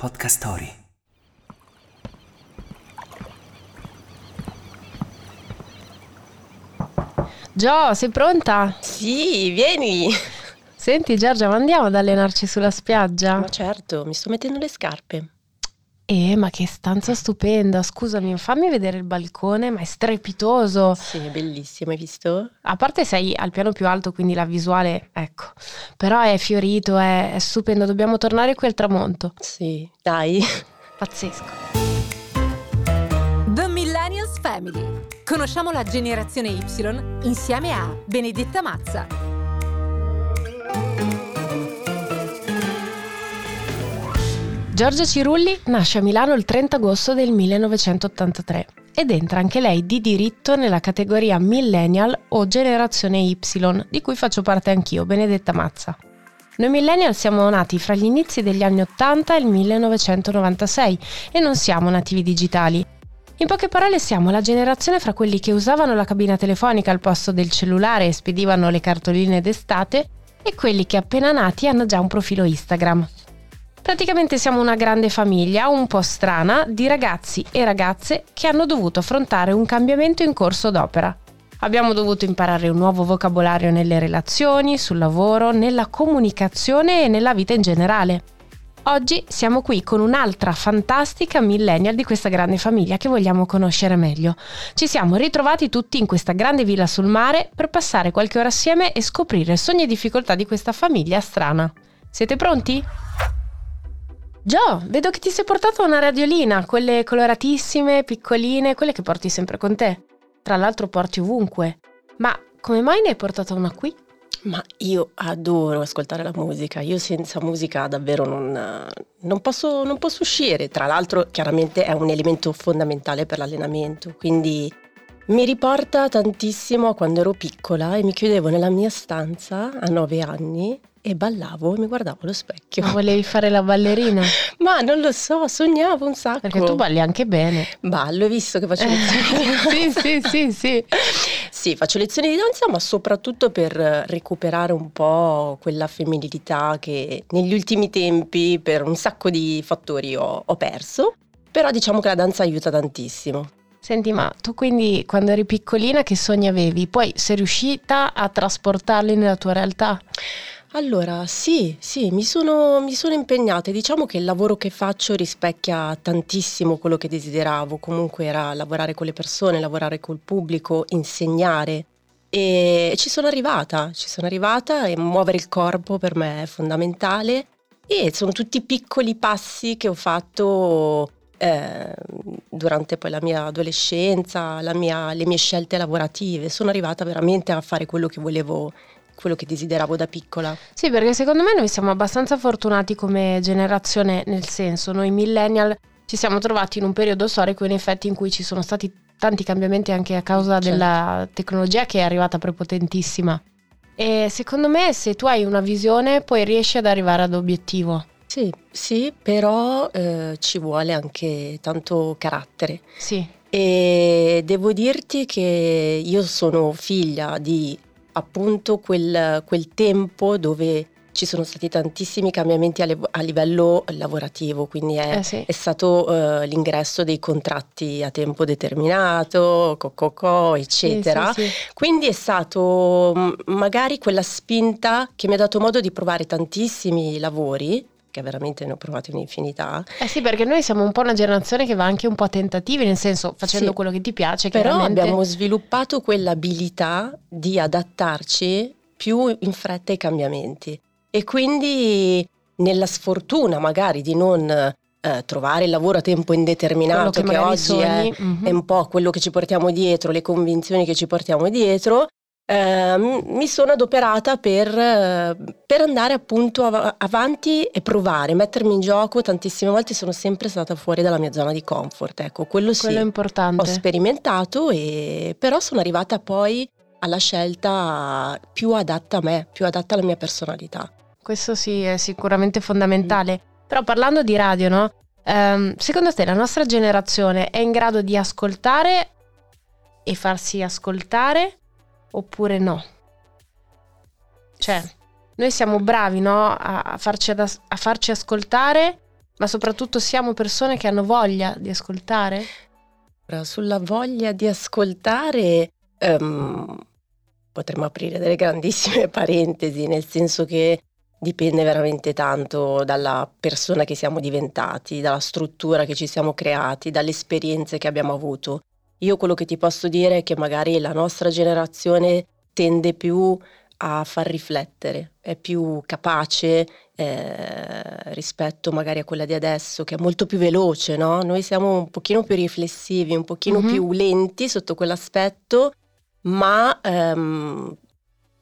Podcast Story. Gio, sei pronta? Sì, vieni. Senti Giorgia, ma andiamo ad allenarci sulla spiaggia? Ma certo, mi sto mettendo le scarpe. Eh, ma che stanza stupenda. Scusami, fammi vedere il balcone, ma è strepitoso. Sì, è bellissimo, hai visto? A parte sei al piano più alto, quindi la visuale, ecco. Però è fiorito, è, è stupendo. Dobbiamo tornare qui al tramonto. Sì, dai. Pazzesco. The Millennials Family. Conosciamo la generazione Y insieme a Benedetta Mazza. Giorgia Cirulli nasce a Milano il 30 agosto del 1983 ed entra anche lei di diritto nella categoria Millennial o Generazione Y, di cui faccio parte anch'io, Benedetta Mazza. Noi millennial siamo nati fra gli inizi degli anni 80 e il 1996 e non siamo nativi digitali. In poche parole siamo la generazione fra quelli che usavano la cabina telefonica al posto del cellulare e spedivano le cartoline d'estate e quelli che appena nati hanno già un profilo Instagram. Praticamente siamo una grande famiglia, un po' strana, di ragazzi e ragazze che hanno dovuto affrontare un cambiamento in corso d'opera. Abbiamo dovuto imparare un nuovo vocabolario nelle relazioni, sul lavoro, nella comunicazione e nella vita in generale. Oggi siamo qui con un'altra fantastica millennial di questa grande famiglia che vogliamo conoscere meglio. Ci siamo ritrovati tutti in questa grande villa sul mare per passare qualche ora assieme e scoprire sogni e difficoltà di questa famiglia strana. Siete pronti? Gio, vedo che ti sei portato una radiolina, quelle coloratissime, piccoline, quelle che porti sempre con te. Tra l'altro porti ovunque. Ma come mai ne hai portata una qui? Ma io adoro ascoltare la musica, io senza musica davvero non, non, posso, non posso uscire. Tra l'altro chiaramente è un elemento fondamentale per l'allenamento, quindi mi riporta tantissimo a quando ero piccola e mi chiudevo nella mia stanza a nove anni e ballavo e mi guardavo allo specchio. Ma volevi fare la ballerina? Ma non lo so, sognavo un sacco. Perché tu balli anche bene. Ballo, hai visto che faccio lezioni di danza? sì, sì, sì, sì. Sì, faccio lezioni di danza, ma soprattutto per recuperare un po' quella femminilità che negli ultimi tempi per un sacco di fattori ho, ho perso. Però diciamo che la danza aiuta tantissimo. Senti, ma tu quindi quando eri piccolina che sogni avevi? Poi sei riuscita a trasportarli nella tua realtà? Allora, sì, sì, mi sono, mi sono impegnata. Diciamo che il lavoro che faccio rispecchia tantissimo quello che desideravo. Comunque era lavorare con le persone, lavorare col pubblico, insegnare. E ci sono arrivata, ci sono arrivata e muovere il corpo per me è fondamentale. E sono tutti piccoli passi che ho fatto eh, durante poi la mia adolescenza, la mia, le mie scelte lavorative. Sono arrivata veramente a fare quello che volevo quello che desideravo da piccola. Sì, perché secondo me noi siamo abbastanza fortunati come generazione, nel senso, noi millennial ci siamo trovati in un periodo storico in effetti in cui ci sono stati tanti cambiamenti anche a causa certo. della tecnologia che è arrivata prepotentissima. E secondo me se tu hai una visione poi riesci ad arrivare ad obiettivo. Sì, sì, però eh, ci vuole anche tanto carattere. Sì. E devo dirti che io sono figlia di appunto quel, quel tempo dove ci sono stati tantissimi cambiamenti a, le, a livello lavorativo, quindi è, eh sì. è stato uh, l'ingresso dei contratti a tempo determinato, co, eccetera. Sì, sì, quindi è stato mm, magari quella spinta che mi ha dato modo di provare tantissimi lavori che veramente ne ho provati un'infinità. Eh sì, perché noi siamo un po' una generazione che va anche un po' a tentativi, nel senso facendo sì, quello che ti piace. Però chiaramente... abbiamo sviluppato quell'abilità di adattarci più in fretta ai cambiamenti. E quindi nella sfortuna magari di non eh, trovare il lavoro a tempo indeterminato, che, che oggi è, mm-hmm. è un po' quello che ci portiamo dietro, le convinzioni che ci portiamo dietro, eh, mi sono adoperata per, per andare appunto av- avanti e provare, mettermi in gioco. Tantissime volte sono sempre stata fuori dalla mia zona di comfort. Ecco, quello, quello è importante. Ho sperimentato, e, però sono arrivata poi alla scelta più adatta a me, più adatta alla mia personalità. Questo sì, è sicuramente fondamentale. Però parlando di radio, no? Um, secondo te la nostra generazione è in grado di ascoltare e farsi ascoltare oppure no. Cioè, noi siamo bravi no? a, farci ad, a farci ascoltare Ma soprattutto siamo persone che hanno voglia di ascoltare? Sulla voglia di ascoltare um, potremmo aprire delle grandissime parentesi, nel senso che dipende veramente tanto dalla persona che siamo diventati, dalla struttura che ci siamo creati, dalle esperienze che abbiamo avuto. Io quello che ti posso dire è che magari la nostra generazione tende più a far riflettere, è più capace eh, rispetto magari a quella di adesso che è molto più veloce, no? Noi siamo un pochino più riflessivi, un pochino mm-hmm. più lenti sotto quell'aspetto, ma ehm,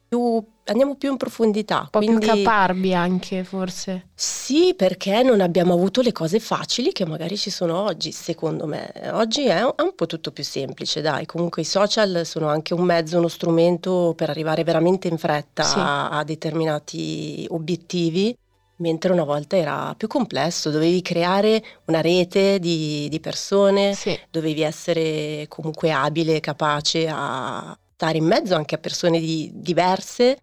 più, andiamo più in profondità. Un po' quindi, più caparbi anche forse. Sì, perché non abbiamo avuto le cose facili che magari ci sono oggi, secondo me. Oggi è, è un po' tutto più semplice, dai. Comunque i social sono anche un mezzo, uno strumento per arrivare veramente in fretta sì. a, a determinati obiettivi mentre una volta era più complesso, dovevi creare una rete di, di persone, sì. dovevi essere comunque abile, capace a stare in mezzo anche a persone di, diverse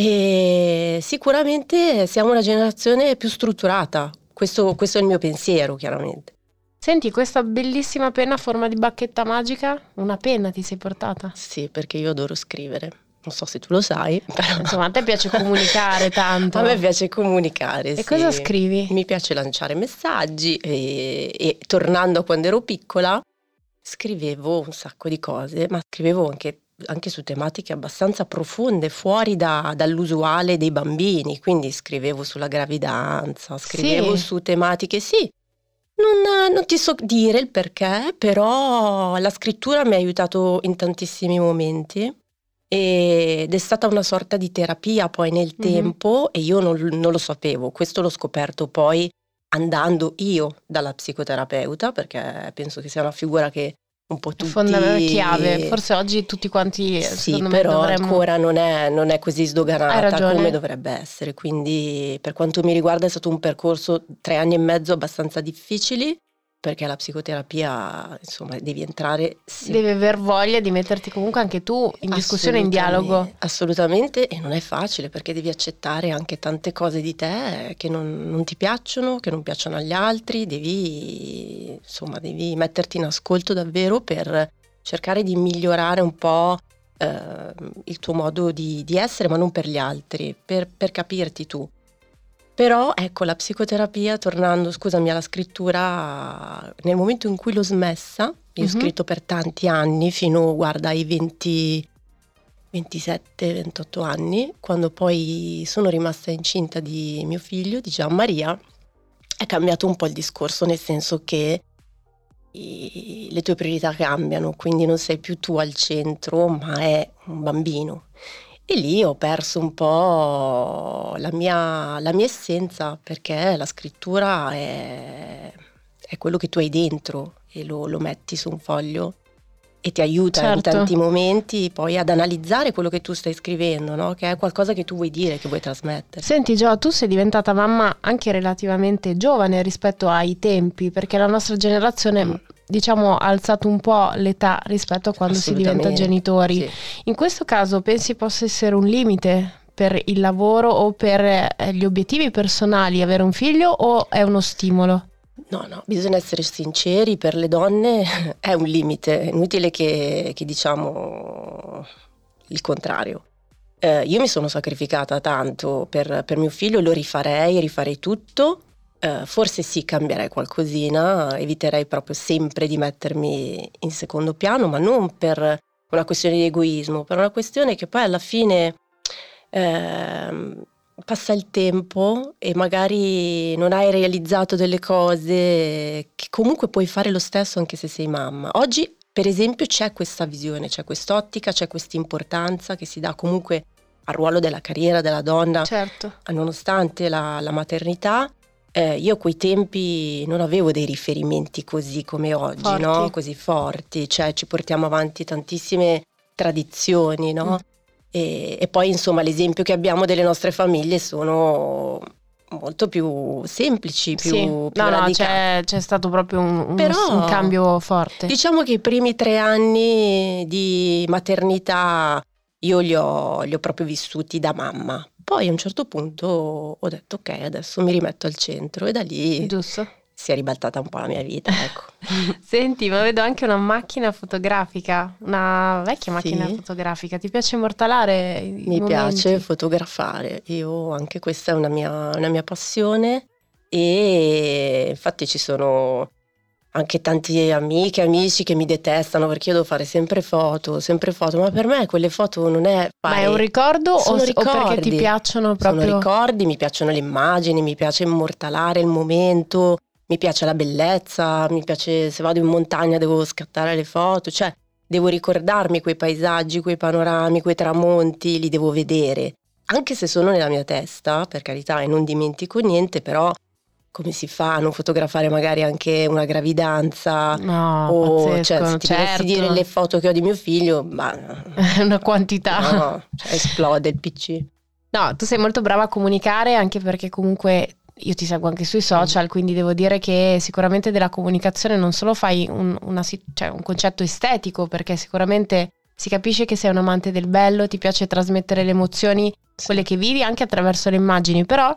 e sicuramente siamo una generazione più strutturata, questo, questo è il mio pensiero chiaramente. Senti, questa bellissima penna a forma di bacchetta magica, una penna ti sei portata? Sì, perché io adoro scrivere. Non so se tu lo sai. Però... Insomma, a te piace comunicare tanto. A me piace comunicare. E sì. cosa scrivi? Mi piace lanciare messaggi e, e tornando a quando ero piccola, scrivevo un sacco di cose, ma scrivevo anche, anche su tematiche abbastanza profonde, fuori da, dall'usuale dei bambini. Quindi scrivevo sulla gravidanza, scrivevo sì. su tematiche, sì. Non, non, ti so dire il perché, però la scrittura mi ha aiutato in tantissimi momenti ed è stata una sorta di terapia poi nel mm-hmm. tempo e io non, non, lo sapevo, questo l'ho scoperto poi andando io dalla psicoterapeuta perché penso che sia una figura che un po' tutti... Fondamentale chiave, forse oggi tutti quanti... Sì, però dovremmo... ancora non è, non è, così sdoganata come dovrebbe essere, quindi per quanto mi riguarda è stato un percorso tre anni e mezzo abbastanza difficili perché la psicoterapia, insomma, devi entrare... Sì. Devi aver voglia di metterti comunque anche tu in discussione, in dialogo. Assolutamente, e non è facile perché devi accettare anche tante cose di te che non, non ti piacciono, che non piacciono agli altri, devi, insomma, devi metterti in ascolto davvero per cercare di migliorare un po' eh, il tuo modo di, di, essere, ma non per gli altri, per, per capirti tu. Però ecco, la psicoterapia, tornando, scusami, alla scrittura, nel momento in cui l'ho smessa, io mm-hmm. ho mhm. scritto per tanti anni, fino, guarda, ai 20, 27-28 anni, quando poi sono rimasta incinta di mio figlio, di Gian Maria, è cambiato un po' il discorso, nel senso che i, le tue priorità cambiano, quindi non sei più tu al centro, ma è un bambino. E lì ho perso un po' la mia, la mia essenza, perché la scrittura è, è, quello che tu hai dentro e lo, lo metti su un foglio e ti aiuta certo. in tanti momenti poi ad analizzare quello che tu stai scrivendo, no? che è qualcosa che tu vuoi dire, che vuoi trasmettere. Senti Gio, tu sei diventata mamma anche relativamente giovane rispetto ai tempi, perché la nostra generazione mm diciamo alzato un po' l'età rispetto a quando si diventa genitori. Sì. In questo caso pensi possa essere un limite per il lavoro o per eh, gli obiettivi personali avere un figlio o è uno stimolo? No, no, bisogna essere sinceri, per le donne è un limite, è inutile che, che diciamo il contrario. Eh, io mi sono sacrificata tanto per, per mio figlio, lo rifarei, rifarei tutto, Uh, forse sì, cambierei qualcosina, eviterei proprio sempre di mettermi in secondo piano, ma non per una questione di egoismo, per una questione che poi alla fine eh, passa il tempo e magari non hai realizzato delle cose che comunque puoi fare lo stesso anche se sei mamma. Oggi, per esempio, c'è questa visione, c'è quest'ottica, c'è questa importanza che si dà comunque al ruolo della carriera della donna, certo. nonostante la, la maternità eh, io a quei tempi non avevo dei riferimenti così come oggi, forti. no? così forti, cioè ci portiamo avanti tantissime tradizioni, no? Mm. E, e, poi insomma l'esempio che abbiamo delle nostre famiglie sono molto più semplici, più, sì. più no, no, c'è, c'è, stato proprio un, un, Però, un, cambio forte. Diciamo che i primi tre anni di maternità io li ho, li ho proprio vissuti da mamma, poi a un certo punto ho detto ok, adesso mi rimetto al centro e da lì Giusto. si è ribaltata un po' la mia vita. Ecco. Senti, ma vedo anche una macchina fotografica, una vecchia macchina Sì. fotografica. Ti piace immortalare Mi piace momenti? fotografare, io anche questa è una mia, una mia passione e infatti ci sono anche tanti amiche, amici che mi detestano perché io devo fare sempre foto, sempre foto, ma per me quelle foto non è Ma è un ricordo o, Sono o perché ti ricordi. piacciono proprio? Sono ricordi, mi piacciono le immagini, mi piace immortalare il momento, mi piace la bellezza, mi piace se vado in montagna devo scattare le foto, cioè devo ricordarmi quei paesaggi, quei panorami, quei tramonti, li devo vedere. Anche se sono nella mia testa, per carità, e non dimentico niente, però come si fa a non fotografare magari anche una gravidanza? No, o pazzesco, cioè, se ti certo. dire le foto che ho di mio figlio, ma È una quantità. no, cioè, esplode il PC. No, tu sei molto brava a comunicare anche perché comunque io ti seguo anche sui social, quindi devo dire che sicuramente della comunicazione non solo fai un, una cioè un concetto estetico, perché sicuramente si capisce che sei un amante del bello, ti piace trasmettere le emozioni, quelle che vivi anche attraverso le immagini, però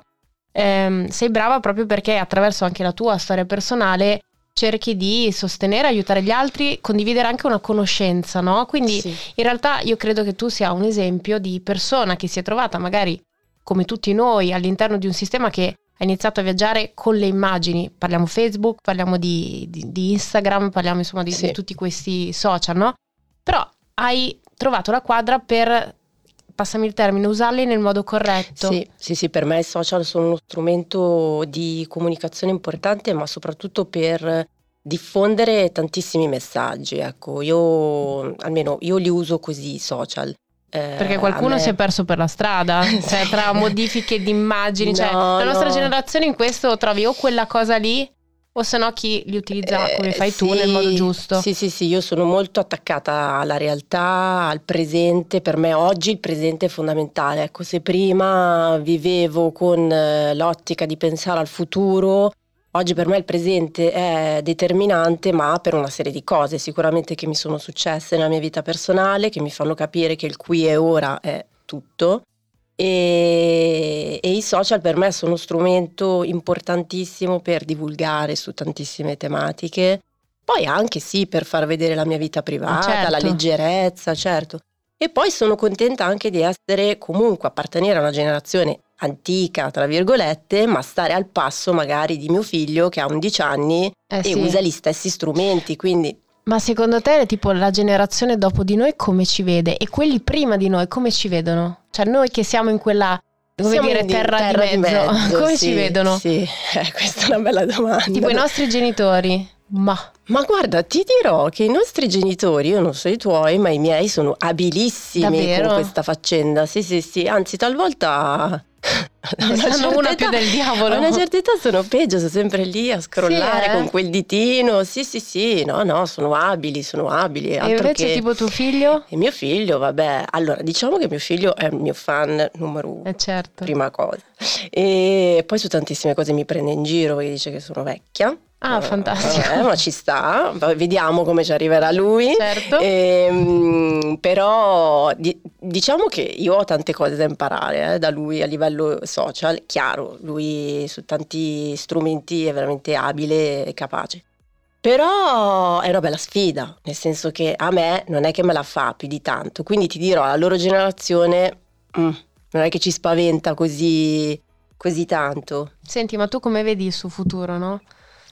ehm, sei brava proprio perché attraverso anche la tua storia personale cerchi di sostenere, aiutare gli altri, condividere anche una conoscenza, no? Quindi Sì. in realtà io credo che tu sia un esempio di persona che si è trovata magari come tutti noi all'interno di un sistema che ha iniziato a viaggiare con le immagini, parliamo Facebook, parliamo di, di- di Instagram, parliamo insomma di, Sì. di tutti questi social, no? Però hai trovato la quadra per, passami il termine, usarli nel modo corretto. Sì, sì, sì, per me i social sono uno strumento di comunicazione importante, ma soprattutto per diffondere tantissimi messaggi. Ecco, io almeno io li uso così i social. Eh, Perché qualcuno me- si è perso per la strada, cioè tra modifiche di immagini, cioè No, la nostra no. generazione in questo trovi o quella cosa lì o se no chi li utilizza Eh, come fai tu sì, nel modo giusto. Sì, sì, sì, io sono molto attaccata alla realtà, al presente. Per me oggi il presente è fondamentale. Ecco, se prima vivevo con eh, l'ottica di pensare al futuro, oggi per me il presente è determinante, ma per una serie di cose sicuramente che mi sono successe nella mia vita personale, che mi fanno capire che il qui e ora è tutto. E, e i social per me sono uno strumento importantissimo per divulgare su tantissime tematiche. Poi anche sì per far vedere la mia vita privata, certo. la leggerezza, certo. E poi sono contenta anche di essere comunque appartenere a una generazione antica, tra virgolette, ma stare al passo magari di mio figlio che ha 11 anni Eh e sì. usa gli stessi strumenti, quindi Ma secondo te, tipo, la generazione dopo di noi come ci vede? E quelli prima di noi come ci vedono? Cioè, noi che siamo in quella, come siamo dire, in terra, di mezzo, come sì, ci vedono? Sì, eh, questa è una bella domanda. Tipo i nostri genitori? Ma Ma guarda, ti dirò che i nostri genitori, io non so i tuoi, ma i miei sono abilissimi Davvero? con questa faccenda. Sì, sì, sì, anzi talvolta... a una una più età- del diavolo. A una certa età sono peggio, sono sempre lì a scrollare Sì, eh? con quel ditino. Sì, sì, sì, no, no, sono abili, sono abili. e invece che... tipo tuo figlio? E mio figlio, vabbè, allora diciamo che mio figlio è il mio fan numero uno Eh certo. prima cosa. E poi su tantissime cose mi prende in giro perché dice che sono vecchia. Ah, Eh, fantastico. eh, ma ci sta, vediamo come ci arriverà lui. Certo. Ehm, però di- diciamo che io ho tante cose da imparare eh, da lui a livello social. Chiaro, lui su tanti strumenti è veramente abile e capace. Però è una bella sfida, nel senso che a me non è che me la fa più di tanto. Quindi ti dirò, la loro generazione mm, non è che ci spaventa così, così tanto. Senti, ma tu come vedi il suo futuro, no?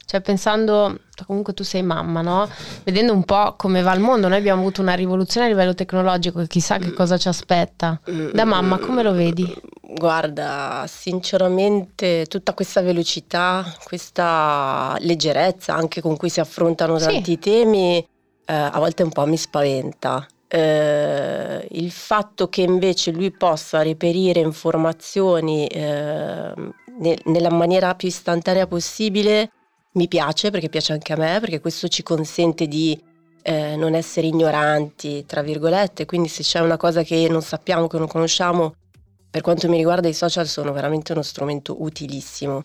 Cioè pensando, comunque tu sei mamma, no? Vedendo un po' come va il mondo, noi abbiamo avuto una rivoluzione a livello tecnologico, chissà che cosa ci aspetta. Da mamma come lo vedi? Guarda, sinceramente tutta questa velocità, questa leggerezza anche con cui si affrontano Sì. tanti temi, eh, a volte un po' mi spaventa. Eh, il fatto che invece lui possa reperire informazioni eh, ne- nella maniera più istantanea possibile mi piace perché piace anche a me, perché questo ci consente di eh, non essere ignoranti, tra virgolette, quindi se c'è una cosa che non sappiamo, che non conosciamo, per quanto mi riguarda i social sono veramente uno strumento utilissimo.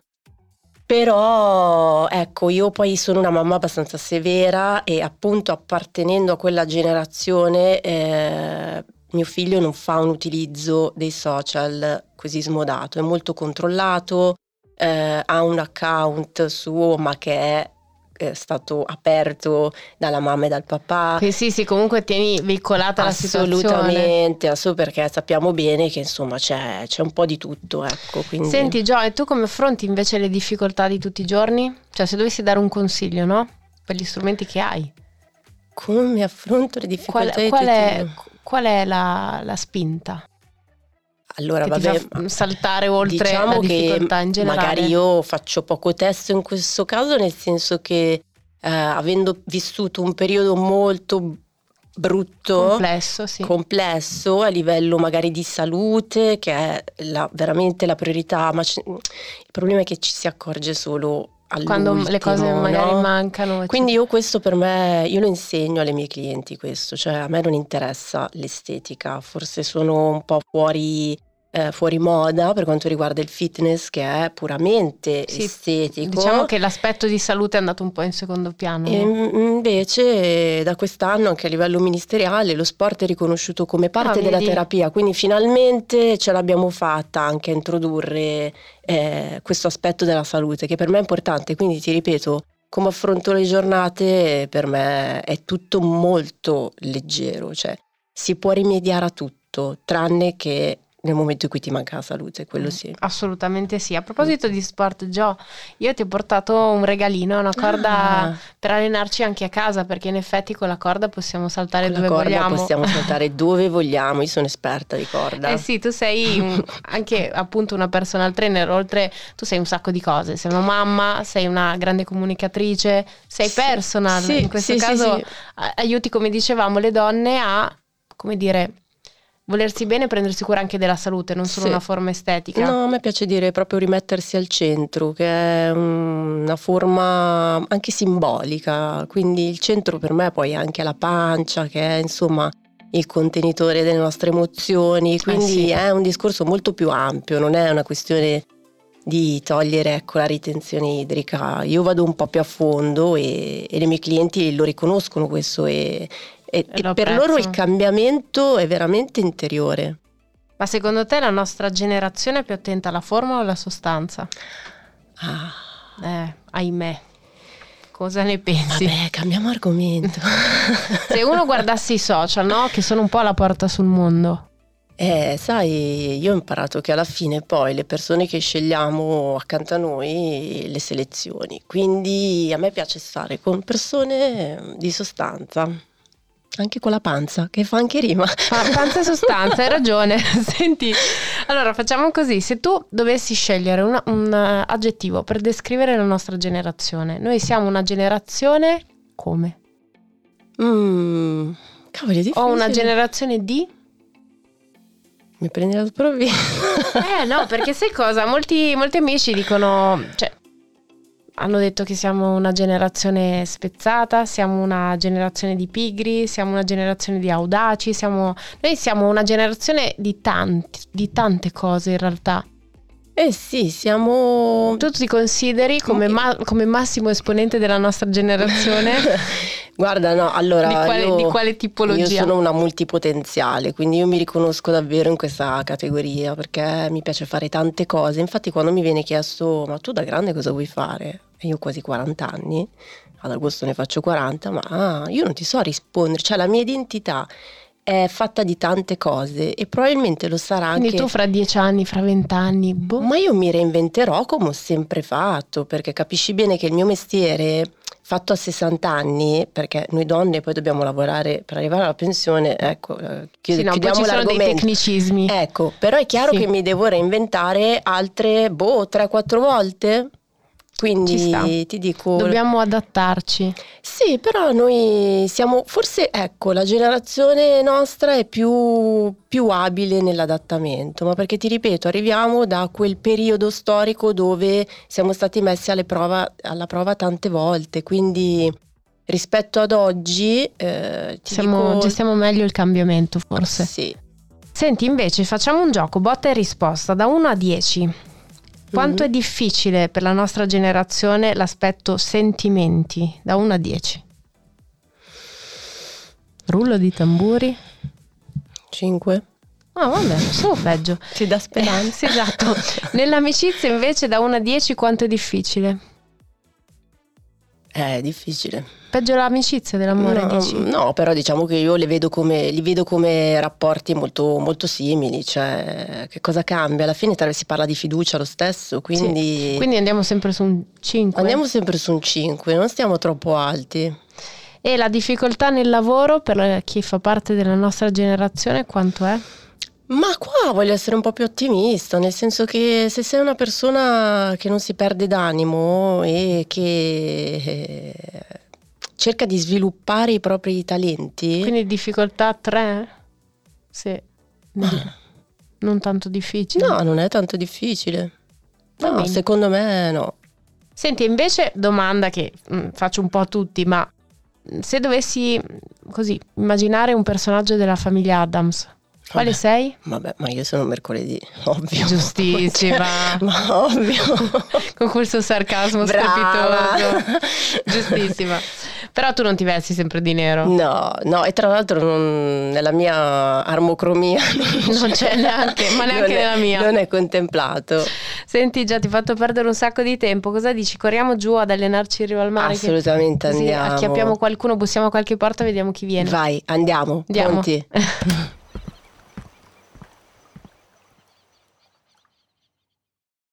Però ecco, io poi sono una mamma abbastanza severa e appunto appartenendo a quella generazione eh, mio figlio non fa un utilizzo dei social così smodato, è molto controllato, eh, ha un account suo ma che è è stato aperto dalla mamma e dal papà. Sì, sì, sì, comunque tieni veicolata la situazione. Assolutamente, assolutamente, perché sappiamo bene che insomma c'è, c'è un po' di tutto. Ecco, quindi... Senti Gio, e tu come affronti invece le difficoltà di tutti i giorni? Cioè se dovessi dare un consiglio, no? Per gli strumenti che hai. Come affronto le difficoltà qual, di qual tutti i è, giorni? qual è la, la spinta? Allora, vabbè, saltare oltre diciamo la che difficoltà in generale. magari io faccio poco testo in questo caso, nel senso che eh, avendo vissuto un periodo molto brutto, complesso, sì. complesso a livello magari di salute, che è la- veramente la priorità, ma c- il problema è che ci si accorge solo Quando le cose magari no? mancano. Quindi io questo per me, io lo insegno alle mie clienti questo, cioè a me non interessa l'estetica, forse sono un po' fuori, eh, fuori moda per quanto riguarda il fitness che è puramente Sì, estetico. Diciamo che l'aspetto di salute è andato un po' in secondo piano. E invece da quest'anno anche a livello ministeriale lo sport è riconosciuto come parte Ah, della terapia, quindi finalmente ce l'abbiamo fatta anche a introdurre eh, questo aspetto della salute che per me è importante, quindi ti ripeto, come affronto le giornate per me è tutto molto leggero, cioè si può rimediare a tutto, tranne che nel momento in cui ti manca la salute, quello sì. Assolutamente sì. A proposito di sport, Gio, io ti ho portato un regalino, una corda Ah. per allenarci anche a casa, perché in effetti con la corda possiamo saltare Con la dove corda vogliamo. possiamo saltare dove vogliamo, io sono esperta di corda. Eh sì, tu sei un- anche appunto una personal trainer, oltre tu sei un sacco di cose, sei una mamma, sei una grande comunicatrice, sei Sì, personal, sì, in questo sì, caso aiuti come dicevamo le donne a, come dire, volersi bene e prendersi cura anche della salute, non solo Sì. una forma estetica. No, a me piace dire proprio rimettersi al centro, che è una forma anche simbolica, quindi il centro per me poi è anche la pancia, che è insomma il contenitore delle nostre emozioni, quindi sì. è un discorso molto più ampio, non è una questione di togliere ecco, la ritenzione idrica. Io vado un po' più a fondo e, e le mie clienti lo riconoscono questo e, e- E per loro il cambiamento è veramente interiore. Ma secondo te la nostra generazione è più attenta alla forma o alla sostanza? Ah. Eh, ahimè. Cosa ne pensi? Vabbè, cambiamo argomento. Se uno guardasse i social, no? Che sono un po' la porta sul mondo. Eh, sai, io ho imparato che alla fine poi le persone che scegliamo accanto a noi le selezioni, quindi a me piace stare con persone di sostanza, anche con la panza, che fa anche rima. Pa- Panza e sostanza, hai ragione. Senti, allora facciamo così: se tu dovessi scegliere una- un eh, aggettivo per descrivere la nostra generazione, noi siamo una generazione come? Mm, cavolo, è difficile. O una generazione di? Mi prendi la sprovvista. Eh no, perché sai cosa? Molti, molti amici dicono, cioè, hanno detto che siamo una generazione spezzata, siamo una generazione di pigri, siamo una generazione di audaci, siamo, noi siamo una generazione di, tanti, di tante cose in realtà. Eh sì, siamo... Tu ti consideri come, ma- come massimo esponente della nostra generazione? Guarda, no, allora... di, quale, io- di quale tipologia? Io sono una multipotenziale, quindi io mi riconosco davvero in questa categoria perché mi piace fare tante cose. Infatti, quando mi viene chiesto, ma tu da grande cosa vuoi fare? E io ho quasi 40 anni, ad agosto ne faccio 40, ma ah, io non ti so rispondere, cioè la mia identità è fatta di tante cose e probabilmente lo sarà Quindi anche. tu fra dieci anni, fra vent'anni, boh. Ma io mi reinventerò come ho sempre fatto, perché capisci bene che il mio mestiere, fatto a 60 anni, perché noi donne poi dobbiamo lavorare per arrivare alla pensione, ecco, eh, chiud- Sì, no, poi chiudiamo ci sono dei tecnicismi. Ecco, però è chiaro Sì. che mi devo reinventare altre, boh, 3-4 volte. Quindi ti dico... Dobbiamo adattarci. Sì, però noi siamo, forse ecco, la generazione nostra è più, più abile nell'adattamento, ma perché ti ripeto, arriviamo da quel periodo storico dove siamo stati messi alle prova- alla prova tante volte, quindi rispetto ad oggi eh, Siamo- dico- gestiamo meglio il cambiamento, forse. Sì. Senti, invece, facciamo un gioco, botta e risposta, da 1 a 10. Quanto Mhm. è difficile per la nostra generazione l'aspetto sentimenti, da 1 a 10? Rullo di tamburi. 5. Ah, vabbè, solo peggio. Ti dà speranza. Eh, esatto. Nell'amicizia invece da 1 a 10 quanto è difficile? È difficile. Peggio l'amicizia dell'amore, no, dici? no, però diciamo che io le vedo come, li vedo come rapporti molto, molto simili, cioè che cosa cambia? Alla fine si parla di fiducia lo stesso, quindi... Sì. Quindi andiamo sempre su un 5. Andiamo sempre su un 5, non stiamo troppo alti. E la difficoltà nel lavoro per chi fa parte della nostra generazione quanto è? Ma qua voglio essere un po' più ottimista, nel senso che se sei una persona che non si perde d'animo e che eh, cerca di sviluppare i propri talenti. Quindi difficoltà 3? Sì. Ma... Non tanto difficile. No, non è tanto difficile. No, secondo me no. Senti, invece domanda che mh, mm, faccio un po' a tutti, ma se dovessi così immaginare un personaggio della famiglia Adams, quale Vabbè, sei? Vabbè, ma io sono mercoledì, ovvio. Giustissima. ma ovvio. Con questo sarcasmo Brava. strepitoso. Giustissima. Però tu non ti vesti sempre di nero. No, no, e tra l'altro non, nella mia armocromia non c'è neanche, ma neanche nella mia. Non è contemplato. Senti, già ti ho fatto perdere un sacco di tempo. Cosa dici? Corriamo giù ad allenarci in riva al mare? Assolutamente che, andiamo. Acchiappiamo qualcuno, bussiamo a qualche porta, vediamo chi viene. Vai, andiamo. Andiamo.